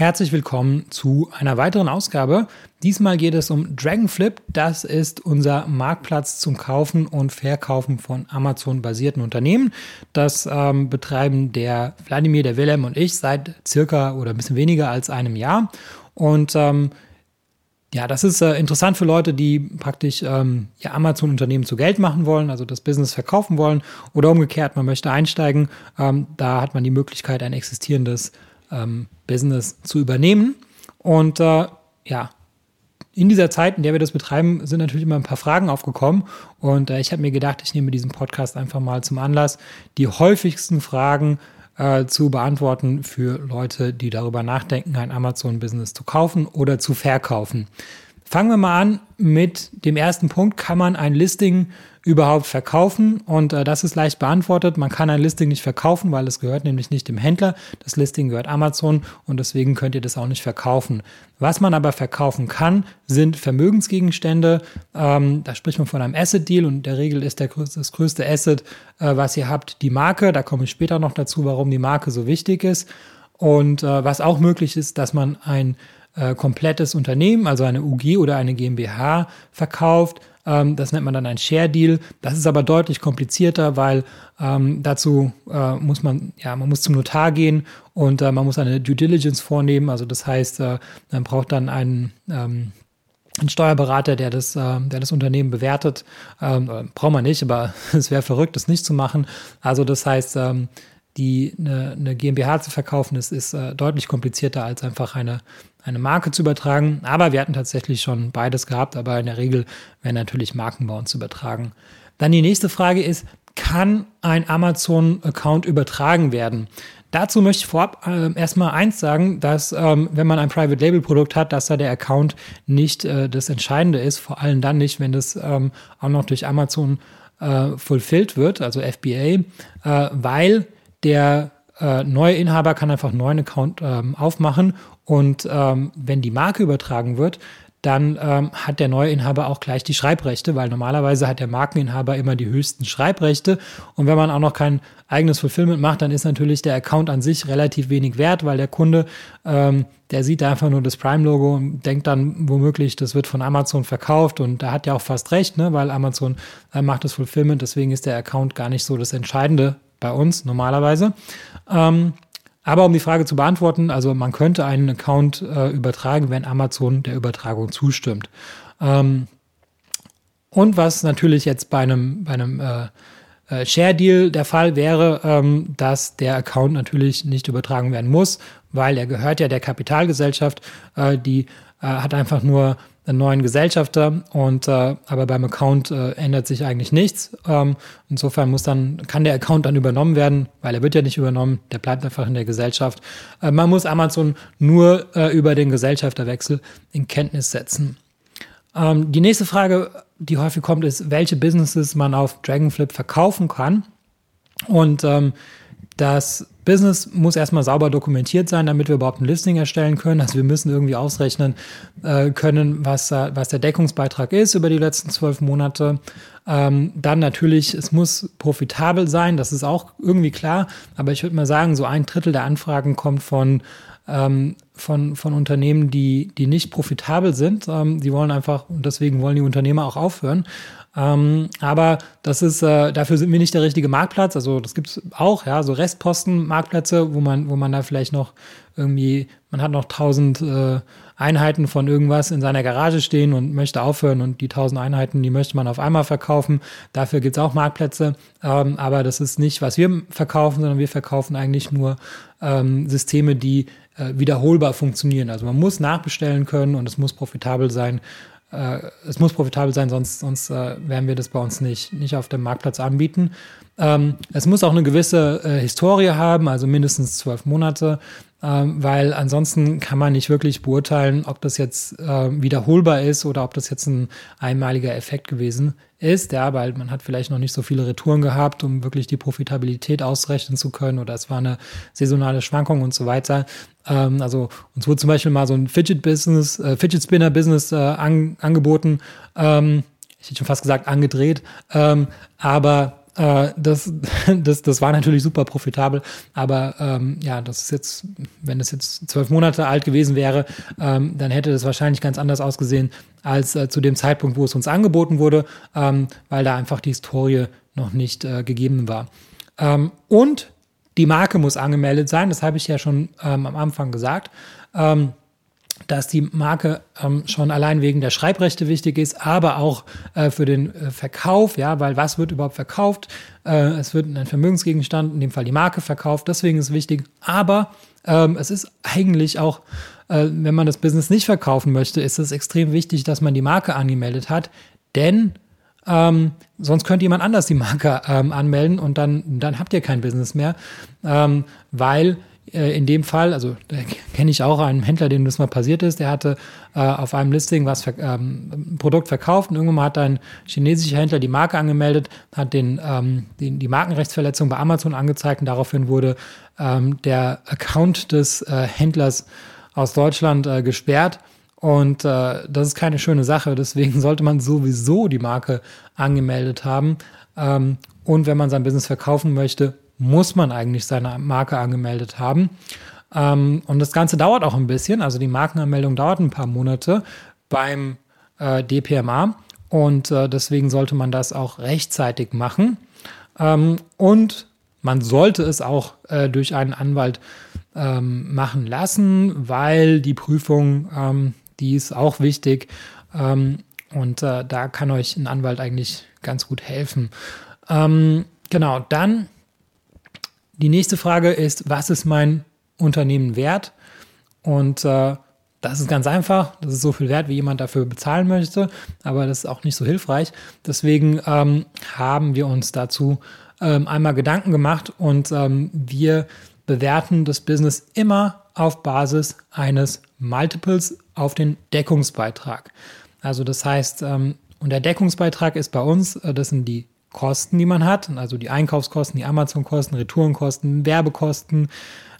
Herzlich willkommen zu einer weiteren Ausgabe. Diesmal geht es um Dragonflip. Das ist unser Marktplatz zum Kaufen und Verkaufen von Amazon-basierten Unternehmen. Das ähm, betreiben der Wladimir, der Wilhelm und ich seit circa oder ein bisschen weniger als einem Jahr. Und ähm, ja, das ist äh, interessant für Leute, die praktisch ähm, ja, Amazon-Unternehmen zu Geld machen wollen, also das Business verkaufen wollen oder umgekehrt, man möchte einsteigen. Ähm, da hat man die Möglichkeit, ein existierendes ähm, Business zu übernehmen. Und äh, ja, in dieser Zeit, in der wir das betreiben, sind natürlich immer ein paar Fragen aufgekommen. Und äh, ich habe mir gedacht, ich nehme diesen Podcast einfach mal zum Anlass, die häufigsten Fragen äh, zu beantworten für Leute, die darüber nachdenken, ein Amazon-Business zu kaufen oder zu verkaufen. Fangen wir mal an mit dem ersten Punkt. Kann man ein Listing überhaupt verkaufen? Und äh, das ist leicht beantwortet. Man kann ein Listing nicht verkaufen, weil es gehört nämlich nicht dem Händler. Das Listing gehört Amazon und deswegen könnt ihr das auch nicht verkaufen. Was man aber verkaufen kann, sind Vermögensgegenstände. Ähm, da spricht man von einem Asset-Deal und in der Regel ist der das größte Asset, äh, was ihr habt, die Marke. Da komme ich später noch dazu, warum die Marke so wichtig ist. Und äh, was auch möglich ist, dass man ein äh, komplettes Unternehmen, also eine UG oder eine GmbH verkauft. Ähm, das nennt man dann ein Share Deal. Das ist aber deutlich komplizierter, weil ähm, dazu äh, muss man, ja, man muss zum Notar gehen und äh, man muss eine Due Diligence vornehmen. Also das heißt, äh, man braucht dann einen ähm, ein Steuerberater, der das, äh, der das Unternehmen bewertet, ähm, braucht man nicht, aber es wäre verrückt, das nicht zu machen. Also das heißt, ähm, die eine, eine GmbH zu verkaufen, ist, ist äh, deutlich komplizierter als einfach eine, eine Marke zu übertragen. Aber wir hatten tatsächlich schon beides gehabt, aber in der Regel werden natürlich Marken bei uns übertragen. Dann die nächste Frage ist, kann ein Amazon-Account übertragen werden? Dazu möchte ich vorab äh, erstmal eins sagen, dass ähm, wenn man ein Private Label Produkt hat, dass da der Account nicht äh, das Entscheidende ist, vor allem dann nicht, wenn das ähm, auch noch durch Amazon äh, fulfilled wird, also FBA, äh, weil der äh, neue Inhaber kann einfach einen neuen Account ähm, aufmachen und ähm, wenn die Marke übertragen wird, dann ähm, hat der neue Inhaber auch gleich die Schreibrechte, weil normalerweise hat der Markeninhaber immer die höchsten Schreibrechte. Und wenn man auch noch kein eigenes Fulfillment macht, dann ist natürlich der Account an sich relativ wenig wert, weil der Kunde, ähm, der sieht einfach nur das Prime-Logo und denkt dann womöglich, das wird von Amazon verkauft. Und da hat er auch fast recht, ne? weil Amazon äh, macht das Fulfillment. Deswegen ist der Account gar nicht so das Entscheidende bei uns normalerweise. Ähm, aber um die Frage zu beantworten, also man könnte einen Account äh, übertragen, wenn Amazon der Übertragung zustimmt. Ähm, und was natürlich jetzt bei einem, bei einem äh, äh, Share Deal der Fall wäre, ähm, dass der Account natürlich nicht übertragen werden muss, weil er gehört ja der Kapitalgesellschaft, äh, die äh, hat einfach nur einen neuen Gesellschafter und äh, aber beim Account äh, ändert sich eigentlich nichts. Ähm, insofern muss dann, kann der Account dann übernommen werden, weil er wird ja nicht übernommen, der bleibt einfach in der Gesellschaft. Äh, man muss Amazon nur äh, über den Gesellschafterwechsel in Kenntnis setzen. Ähm, die nächste Frage, die häufig kommt, ist, welche Businesses man auf Dragonflip verkaufen kann. Und ähm, das Business muss erstmal sauber dokumentiert sein, damit wir überhaupt ein Listing erstellen können. Also wir müssen irgendwie ausrechnen äh, können, was, was der Deckungsbeitrag ist über die letzten zwölf Monate. Ähm, dann natürlich, es muss profitabel sein, das ist auch irgendwie klar. Aber ich würde mal sagen, so ein Drittel der Anfragen kommt von ähm, von, von Unternehmen, die, die nicht profitabel sind. Ähm, die wollen einfach, und deswegen wollen die Unternehmer auch aufhören. Ähm, aber das ist, äh, dafür sind wir nicht der richtige Marktplatz. Also das gibt es auch, ja, so Restposten-Marktplätze, wo man, wo man da vielleicht noch irgendwie, man hat noch tausend äh, Einheiten von irgendwas in seiner Garage stehen und möchte aufhören und die tausend Einheiten, die möchte man auf einmal verkaufen. Dafür gibt es auch Marktplätze, ähm, aber das ist nicht, was wir verkaufen, sondern wir verkaufen eigentlich nur ähm, Systeme, die äh, wiederholbar funktionieren. Also man muss nachbestellen können und es muss profitabel sein äh, es muss profitabel sein, sonst, sonst äh, werden wir das bei uns nicht, nicht auf dem Marktplatz anbieten. Ähm, es muss auch eine gewisse äh, Historie haben, also mindestens zwölf Monate, ähm, weil ansonsten kann man nicht wirklich beurteilen, ob das jetzt äh, wiederholbar ist oder ob das jetzt ein einmaliger Effekt gewesen ist, ja, weil man hat vielleicht noch nicht so viele Retouren gehabt, um wirklich die Profitabilität ausrechnen zu können oder es war eine saisonale Schwankung und so weiter. Ähm, also uns wurde zum Beispiel mal so ein Fidget Business, äh, Fidget Spinner Business äh, an, angeboten. Ähm, ich hätte schon fast gesagt angedreht, ähm, aber Äh, das, das, das war natürlich super profitabel, aber ähm, ja, das ist jetzt, wenn es jetzt zwölf Monate alt gewesen wäre, ähm, dann hätte das wahrscheinlich ganz anders ausgesehen als äh, zu dem Zeitpunkt, wo es uns angeboten wurde, ähm, weil da einfach die Historie noch nicht äh, gegeben war. Ähm, und die Marke muss angemeldet sein, das habe ich ja schon ähm, am Anfang gesagt. Ähm, dass die Marke ähm, schon allein wegen der Schreibrechte wichtig ist, aber auch äh, für den äh, Verkauf, ja, weil was wird überhaupt verkauft? Äh, es wird ein Vermögensgegenstand, in dem Fall die Marke verkauft, deswegen ist es wichtig. Aber ähm, es ist eigentlich auch, äh, wenn man das Business nicht verkaufen möchte, ist es extrem wichtig, dass man die Marke angemeldet hat, denn ähm, sonst könnte jemand anders die Marke ähm, anmelden und dann, dann habt ihr kein Business mehr, ähm, weil in dem Fall, also kenne ich auch einen Händler, dem das mal passiert ist, der hatte äh, auf einem Listing was ähm, ein Produkt verkauft und irgendwann mal hat ein chinesischer Händler die Marke angemeldet, hat den, ähm, den, die Markenrechtsverletzung bei Amazon angezeigt und daraufhin wurde ähm, der Account des äh, Händlers aus Deutschland äh, gesperrt. Und äh, das ist keine schöne Sache. Deswegen sollte man sowieso die Marke angemeldet haben. Ähm, und wenn man sein Business verkaufen möchte, muss man eigentlich seine Marke angemeldet haben. Ähm, und das Ganze dauert auch ein bisschen. Also die Markenanmeldung dauert ein paar Monate beim äh, DPMA. Und äh, deswegen sollte man das auch rechtzeitig machen. Ähm, und man sollte es auch äh, durch einen Anwalt ähm, machen lassen, weil die Prüfung, ähm, die ist auch wichtig. Ähm, und äh, da kann euch ein Anwalt eigentlich ganz gut helfen. Ähm, genau, dann die nächste Frage ist, was ist mein Unternehmen wert? Und äh, das ist ganz einfach. Das ist so viel wert, wie jemand dafür bezahlen möchte, aber das ist auch nicht so hilfreich. Deswegen ähm, haben wir uns dazu ähm, einmal Gedanken gemacht und ähm, wir bewerten das Business immer auf Basis eines Multiples auf den Deckungsbeitrag. Also das heißt, ähm, und der Deckungsbeitrag ist bei uns, äh, das sind die Kosten, die man hat, also die Einkaufskosten, die Amazon-Kosten, Retourenkosten, Werbekosten,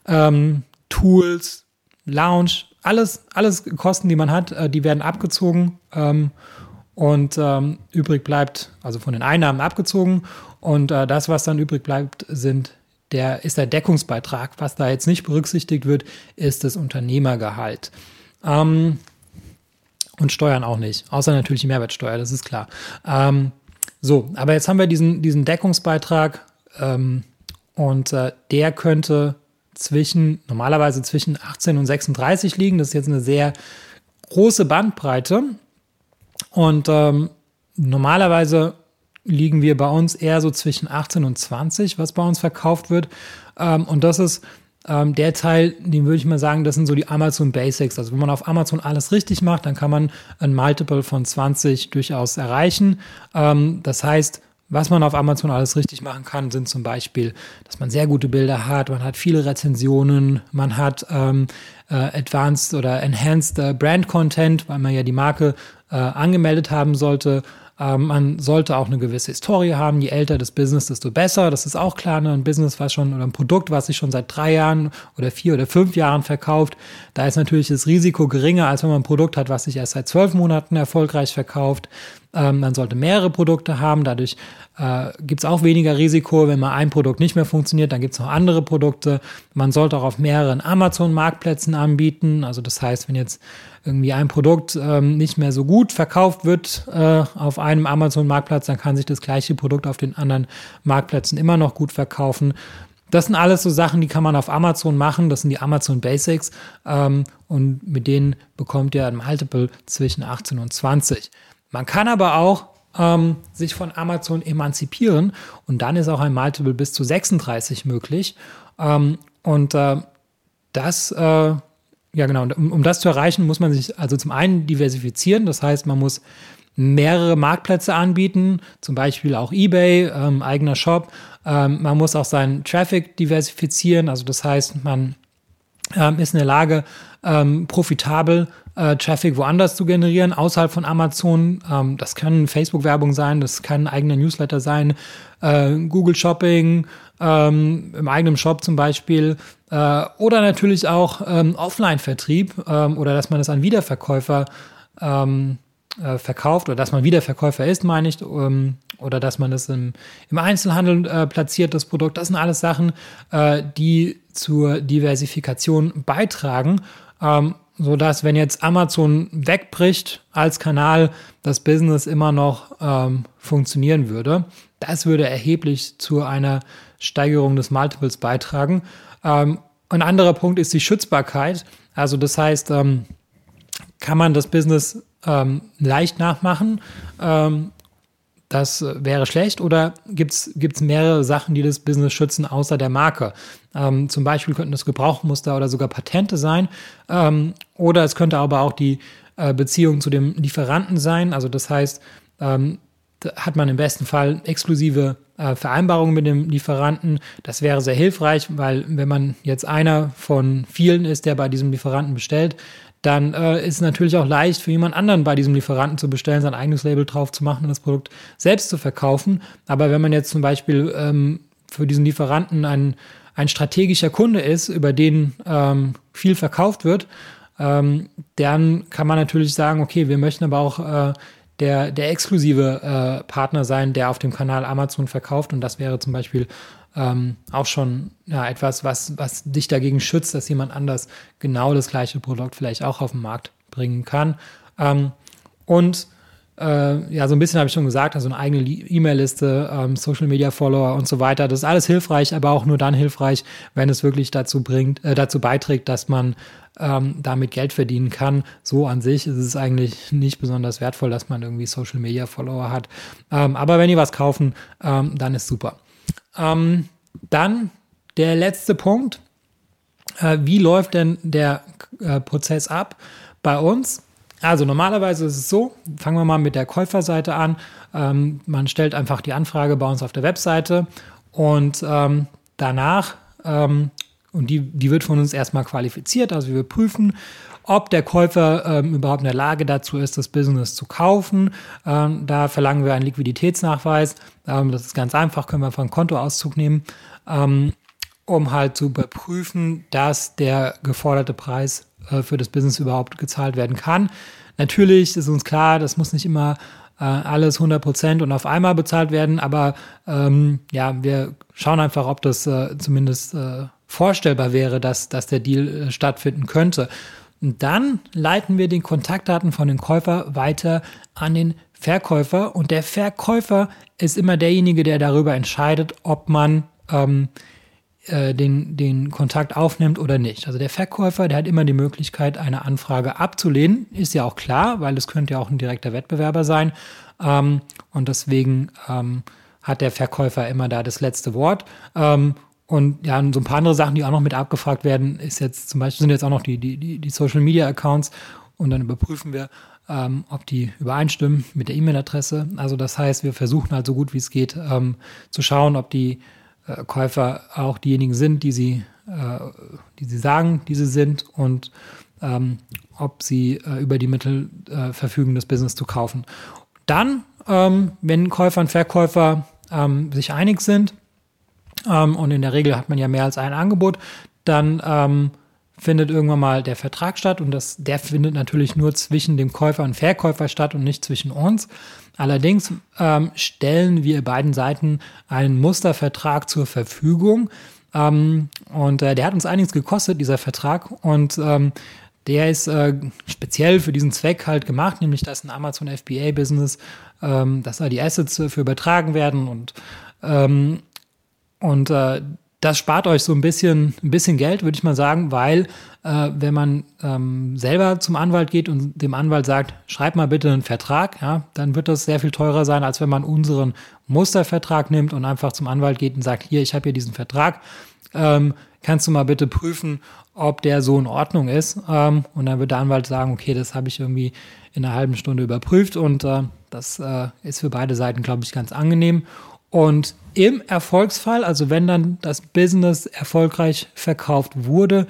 ähm, Tools, Lounge, alles, alles Kosten, die man hat, äh, die werden abgezogen ähm, und ähm, übrig bleibt, also von den Einnahmen abgezogen und äh, das, was dann übrig bleibt, sind der ist der Deckungsbeitrag. Was da jetzt nicht berücksichtigt wird, ist das Unternehmergehalt. Ähm, und Steuern auch nicht, außer natürlich die Mehrwertsteuer, das ist klar. So, aber jetzt haben wir diesen, diesen Deckungsbeitrag ähm, und äh, der könnte zwischen, normalerweise zwischen 18 und 36 liegen. Das ist jetzt eine sehr große Bandbreite. Und ähm, normalerweise liegen wir bei uns eher so zwischen 18 und 20, was bei uns verkauft wird. Ähm, und das ist ähm, der Teil, den würde ich mal sagen, das sind so die Amazon Basics. Also wenn man auf Amazon alles richtig macht, dann kann man ein Multiple von 20 durchaus erreichen. Ähm, das heißt, was man auf Amazon alles richtig machen kann, sind zum Beispiel, dass man sehr gute Bilder hat, man hat viele Rezensionen, man hat ähm, äh, Advanced oder Enhanced äh, Brand Content, weil man ja die Marke äh, angemeldet haben sollte. Ähm, man sollte auch eine gewisse Historie haben. Je älter das Business, desto besser. Das ist auch klar. Ne? Ein Business, was schon oder ein Produkt, was sich schon seit drei Jahren oder vier oder fünf Jahren verkauft, da ist natürlich das Risiko geringer, als wenn man ein Produkt hat, was sich erst seit zwölf Monaten erfolgreich verkauft. Ähm, man sollte mehrere Produkte haben. Dadurch äh, gibt es auch weniger Risiko. Wenn mal ein Produkt nicht mehr funktioniert, dann gibt es noch andere Produkte. Man sollte auch auf mehreren Amazon-Marktplätzen anbieten. Also das heißt, wenn jetzt irgendwie ein Produkt ähm, nicht mehr so gut verkauft wird äh, auf einem Amazon-Marktplatz, dann kann sich das gleiche Produkt auf den anderen Marktplätzen immer noch gut verkaufen. Das sind alles so Sachen, die kann man auf Amazon machen. Das sind die Amazon Basics. Ähm, und mit denen bekommt ihr ein Multiple zwischen 18 und 20. Man kann aber auch ähm, sich von Amazon emanzipieren und dann ist auch ein Multiple bis zu 36 möglich. Ähm, und äh, das äh, ja, genau. Um, um das zu erreichen, muss man sich also zum einen diversifizieren. Das heißt, man muss mehrere Marktplätze anbieten, zum Beispiel auch eBay, ähm, eigener Shop. Ähm, man muss auch seinen Traffic diversifizieren. Also das heißt, man ähm, ist in der Lage, ähm, profitabel äh, Traffic woanders zu generieren, außerhalb von Amazon. Ähm, das können Facebook-Werbung sein, das kann ein eigener Newsletter sein, äh, Google Shopping, ähm, im eigenen Shop zum Beispiel. Äh, oder natürlich auch ähm, Offline-Vertrieb ähm, oder dass man das an Wiederverkäufer ähm, äh, verkauft oder dass man wieder Verkäufer ist, meine ich, ähm, oder dass man das im, im Einzelhandel äh, platziert, das Produkt. Das sind alles Sachen, äh, die zur Diversifikation beitragen. Ähm, so dass wenn jetzt Amazon wegbricht als Kanal, das Business immer noch ähm, funktionieren würde. Das würde erheblich zu einer Steigerung des Multiples beitragen. Ähm, ein anderer Punkt ist die Schützbarkeit. Also das heißt, ähm, kann man das Business ähm, leicht nachmachen? Das wäre schlecht oder gibt es mehrere Sachen, die das Business schützen, außer der Marke? Ähm, zum Beispiel könnten das Gebrauchmuster oder sogar Patente sein. Ähm, oder es könnte aber auch die äh, Beziehung zu dem Lieferanten sein. Also das heißt, ähm, da hat man im besten Fall exklusive äh, Vereinbarungen mit dem Lieferanten. Das wäre sehr hilfreich, weil wenn man jetzt einer von vielen ist, der bei diesem Lieferanten bestellt, dann äh, ist es natürlich auch leicht für jemand anderen bei diesem Lieferanten zu bestellen, sein eigenes Label drauf zu machen und das Produkt selbst zu verkaufen. Aber wenn man jetzt zum Beispiel ähm, für diesen Lieferanten ein, ein strategischer Kunde ist, über den ähm, viel verkauft wird, ähm, dann kann man natürlich sagen, okay, wir möchten aber auch äh, der, der exklusive äh, Partner sein, der auf dem Kanal Amazon verkauft. Und das wäre zum Beispiel ähm, auch schon ja, etwas, was, was dich dagegen schützt, dass jemand anders genau das gleiche Produkt vielleicht auch auf den Markt bringen kann. Ähm, und äh, ja, so ein bisschen habe ich schon gesagt, also eine eigene E-Mail-Liste, ähm, Social Media Follower und so weiter. Das ist alles hilfreich, aber auch nur dann hilfreich, wenn es wirklich dazu bringt, äh, dazu beiträgt, dass man ähm, damit Geld verdienen kann. So an sich ist es eigentlich nicht besonders wertvoll, dass man irgendwie Social Media Follower hat. Ähm, aber wenn die was kaufen, ähm, dann ist super. Ähm, dann der letzte Punkt. Äh, wie läuft denn der äh, Prozess ab bei uns? Also normalerweise ist es so, fangen wir mal mit der Käuferseite an. Ähm, man stellt einfach die Anfrage bei uns auf der Webseite und ähm, danach, ähm, und die, die wird von uns erstmal qualifiziert, also wir prüfen, ob der Käufer ähm, überhaupt in der Lage dazu ist, das Business zu kaufen. Ähm, da verlangen wir einen Liquiditätsnachweis. Ähm, das ist ganz einfach, können wir einfach einen Kontoauszug nehmen, ähm, um halt zu überprüfen, dass der geforderte Preis äh, für das Business überhaupt gezahlt werden kann. Natürlich ist uns klar, das muss nicht immer äh, alles 100 Prozent und auf einmal bezahlt werden, aber ähm, ja, wir schauen einfach, ob das äh, zumindest äh, vorstellbar wäre, dass, dass der Deal äh, stattfinden könnte. Dann leiten wir den Kontaktdaten von dem Käufer weiter an den Verkäufer und der Verkäufer ist immer derjenige, der darüber entscheidet, ob man ähm, äh, den, den Kontakt aufnimmt oder nicht. Also der Verkäufer, der hat immer die Möglichkeit, eine Anfrage abzulehnen. Ist ja auch klar, weil es könnte ja auch ein direkter Wettbewerber sein. Ähm, und deswegen ähm, hat der Verkäufer immer da das letzte Wort. Ähm, und ja, so ein paar andere Sachen, die auch noch mit abgefragt werden, ist jetzt zum Beispiel sind jetzt auch noch die, die, die Social Media Accounts und dann überprüfen wir, ähm, ob die übereinstimmen mit der E-Mail-Adresse. Also das heißt, wir versuchen halt so gut wie es geht ähm, zu schauen, ob die äh, Käufer auch diejenigen sind, die sie, äh, die sie sagen, die sie sind und ähm, ob sie äh, über die Mittel äh, verfügen, das Business zu kaufen. Dann, ähm, wenn Käufer und Verkäufer ähm, sich einig sind, ähm, und in der Regel hat man ja mehr als ein Angebot, dann ähm, findet irgendwann mal der Vertrag statt und das, der findet natürlich nur zwischen dem Käufer und Verkäufer statt und nicht zwischen uns. Allerdings ähm, stellen wir beiden Seiten einen Mustervertrag zur Verfügung. Ähm, und äh, der hat uns einiges gekostet, dieser Vertrag. Und ähm, der ist äh, speziell für diesen Zweck halt gemacht, nämlich dass ein Amazon FBA Business, ähm, dass da die Assets für übertragen werden. Und ähm, und äh, das spart euch so ein bisschen, ein bisschen Geld, würde ich mal sagen, weil äh, wenn man ähm, selber zum Anwalt geht und dem Anwalt sagt, schreib mal bitte einen Vertrag, ja, dann wird das sehr viel teurer sein, als wenn man unseren Mustervertrag nimmt und einfach zum Anwalt geht und sagt, hier, ich habe hier diesen Vertrag, ähm, kannst du mal bitte prüfen, ob der so in Ordnung ist. Ähm, und dann wird der Anwalt sagen, okay, das habe ich irgendwie in einer halben Stunde überprüft und äh, das äh, ist für beide Seiten, glaube ich, ganz angenehm. Und im Erfolgsfall, also wenn dann das Business erfolgreich verkauft wurde,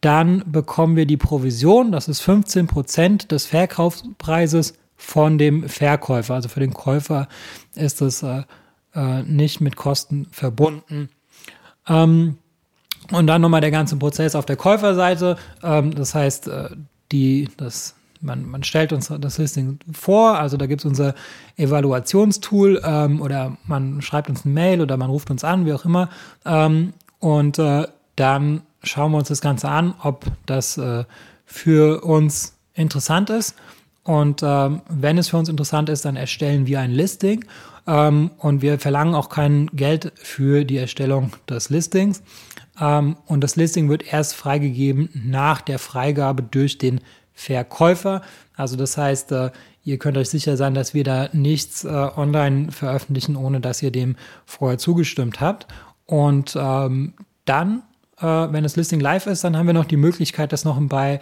dann bekommen wir die Provision, das ist 15 Prozent des Verkaufspreises von dem Verkäufer. Also für den Käufer ist es äh, äh, nicht mit Kosten verbunden. Ähm, und dann nochmal der ganze Prozess auf der Käuferseite. Ähm, das heißt, äh, die, das man, man stellt uns das Listing vor, also da gibt es unser Evaluationstool ähm, oder man schreibt uns eine Mail oder man ruft uns an, wie auch immer. Ähm, und äh, dann schauen wir uns das Ganze an, ob das äh, für uns interessant ist. Und ähm, wenn es für uns interessant ist, dann erstellen wir ein Listing ähm, und wir verlangen auch kein Geld für die Erstellung des Listings. Ähm, und das Listing wird erst freigegeben nach der Freigabe durch den Verkäufer. Also das heißt, äh, ihr könnt euch sicher sein, dass wir da nichts äh, online veröffentlichen, ohne dass ihr dem vorher zugestimmt habt. Und ähm, dann, äh, wenn das Listing live ist, dann haben wir noch die Möglichkeit, das noch bei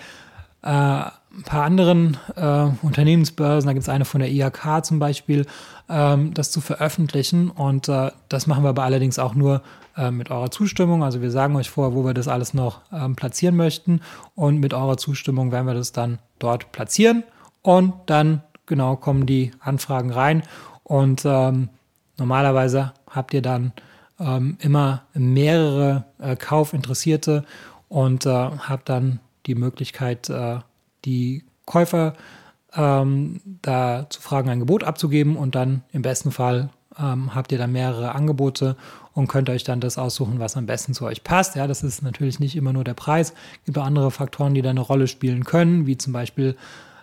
ein paar anderen äh, Unternehmensbörsen, da gibt es eine von der IHK zum Beispiel, ähm, das zu veröffentlichen. Und äh, das machen wir aber allerdings auch nur äh, mit eurer Zustimmung. Also wir sagen euch vor, wo wir das alles noch ähm, platzieren möchten. Und mit eurer Zustimmung werden wir das dann dort platzieren. Und dann genau kommen die Anfragen rein. Und ähm, normalerweise habt ihr dann ähm, immer mehrere äh, Kaufinteressierte und äh, habt dann die Möglichkeit, äh, die Käufer ähm, da zu fragen, ein Gebot abzugeben und dann im besten Fall ähm, habt ihr dann mehrere Angebote und könnt euch dann das aussuchen, was am besten zu euch passt. Ja, das ist natürlich nicht immer nur der Preis. Es gibt auch andere Faktoren, die da eine Rolle spielen können, wie zum Beispiel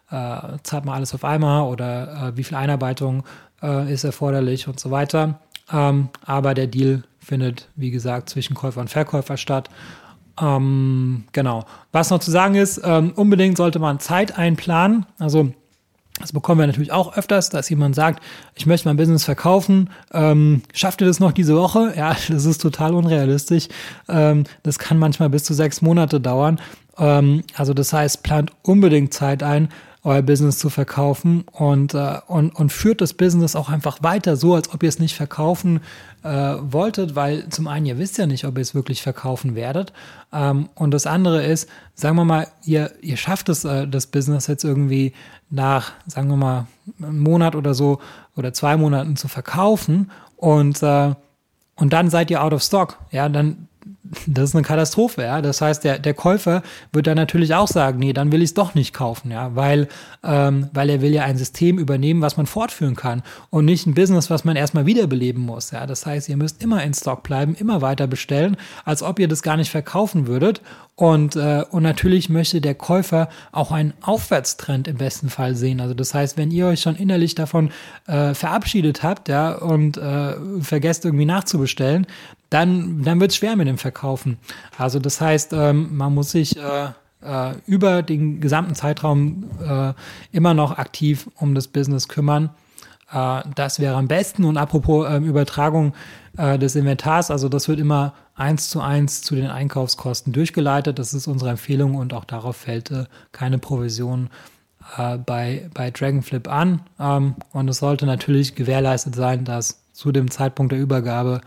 äh, zahlt man alles auf einmal oder äh, wie viel Einarbeitung äh, ist erforderlich und so weiter. Ähm, aber der Deal findet, wie gesagt, zwischen Käufer und Verkäufer statt. Ähm, genau. Was noch zu sagen ist, ähm, unbedingt sollte man Zeit einplanen. Also das bekommen wir natürlich auch öfters, dass jemand sagt, ich möchte mein Business verkaufen. Ähm, schafft ihr das noch diese Woche? Ja, das ist total unrealistisch. Ähm, das kann manchmal bis zu sechs Monate dauern. Ähm, also das heißt, plant unbedingt Zeit ein euer Business zu verkaufen und, äh, und, und führt das Business auch einfach weiter, so als ob ihr es nicht verkaufen äh, wolltet, weil zum einen ihr wisst ja nicht, ob ihr es wirklich verkaufen werdet. Ähm, und das andere ist, sagen wir mal, ihr, ihr schafft es, äh, das Business jetzt irgendwie nach, sagen wir mal, einem Monat oder so oder zwei Monaten zu verkaufen und, äh, und dann seid ihr out of stock. Ja, dann, das ist eine Katastrophe, ja. Das heißt, der, der Käufer wird dann natürlich auch sagen, nee, dann will ich es doch nicht kaufen, ja, weil, ähm, weil er will ja ein System übernehmen, was man fortführen kann und nicht ein Business, was man erstmal wiederbeleben muss, ja. Das heißt, ihr müsst immer in Stock bleiben, immer weiter bestellen, als ob ihr das gar nicht verkaufen würdet und, äh, und natürlich möchte der Käufer auch einen Aufwärtstrend im besten Fall sehen. Also das heißt, wenn ihr euch schon innerlich davon äh, verabschiedet habt, ja, und äh, vergesst irgendwie nachzubestellen, dann, dann wird es schwer mit dem Verkaufen. Also das heißt, ähm, man muss sich äh, äh, über den gesamten Zeitraum äh, immer noch aktiv um das Business kümmern. Äh, das wäre am besten. Und apropos äh, Übertragung äh, des Inventars, also das wird immer eins zu eins zu den Einkaufskosten durchgeleitet. Das ist unsere Empfehlung und auch darauf fällt äh, keine Provision bei, bei Dragonflip an. Ähm, und es sollte natürlich gewährleistet sein, dass zu dem Zeitpunkt der Übergabe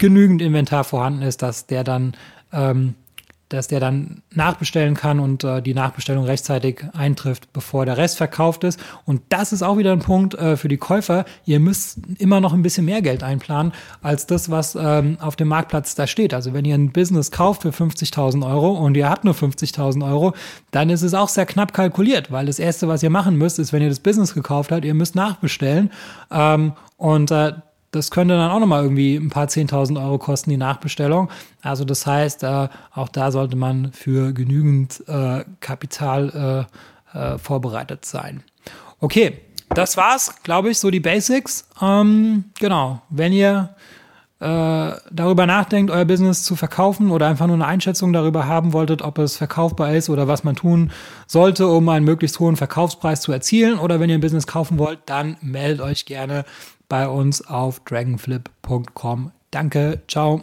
genügend Inventar vorhanden ist, dass der dann ähm, dass der dann nachbestellen kann und äh, die Nachbestellung rechtzeitig eintrifft, bevor der Rest verkauft ist. Und das ist auch wieder ein Punkt äh, für die Käufer. Ihr müsst immer noch ein bisschen mehr Geld einplanen als das, was ähm, auf dem Marktplatz da steht. Also wenn ihr ein Business kauft für 50.000 Euro und ihr habt nur 50.000 Euro, dann ist es auch sehr knapp kalkuliert, weil das Erste, was ihr machen müsst, ist, wenn ihr das Business gekauft habt, ihr müsst nachbestellen. Ähm, und äh, das könnte dann auch nochmal irgendwie ein paar 10.000 Euro kosten, die Nachbestellung. Also das heißt, äh, auch da sollte man für genügend äh, Kapital äh, äh vorbereitet sein. Okay, das war's, glaube ich, so die Basics. Ähm, genau, wenn ihr äh, darüber nachdenkt, euer Business zu verkaufen oder einfach nur eine Einschätzung darüber haben wolltet, ob es verkaufbar ist oder was man tun sollte, um einen möglichst hohen Verkaufspreis zu erzielen, oder wenn ihr ein Business kaufen wollt, dann meldet euch gerne bei uns auf dragonflip.com. Danke, ciao.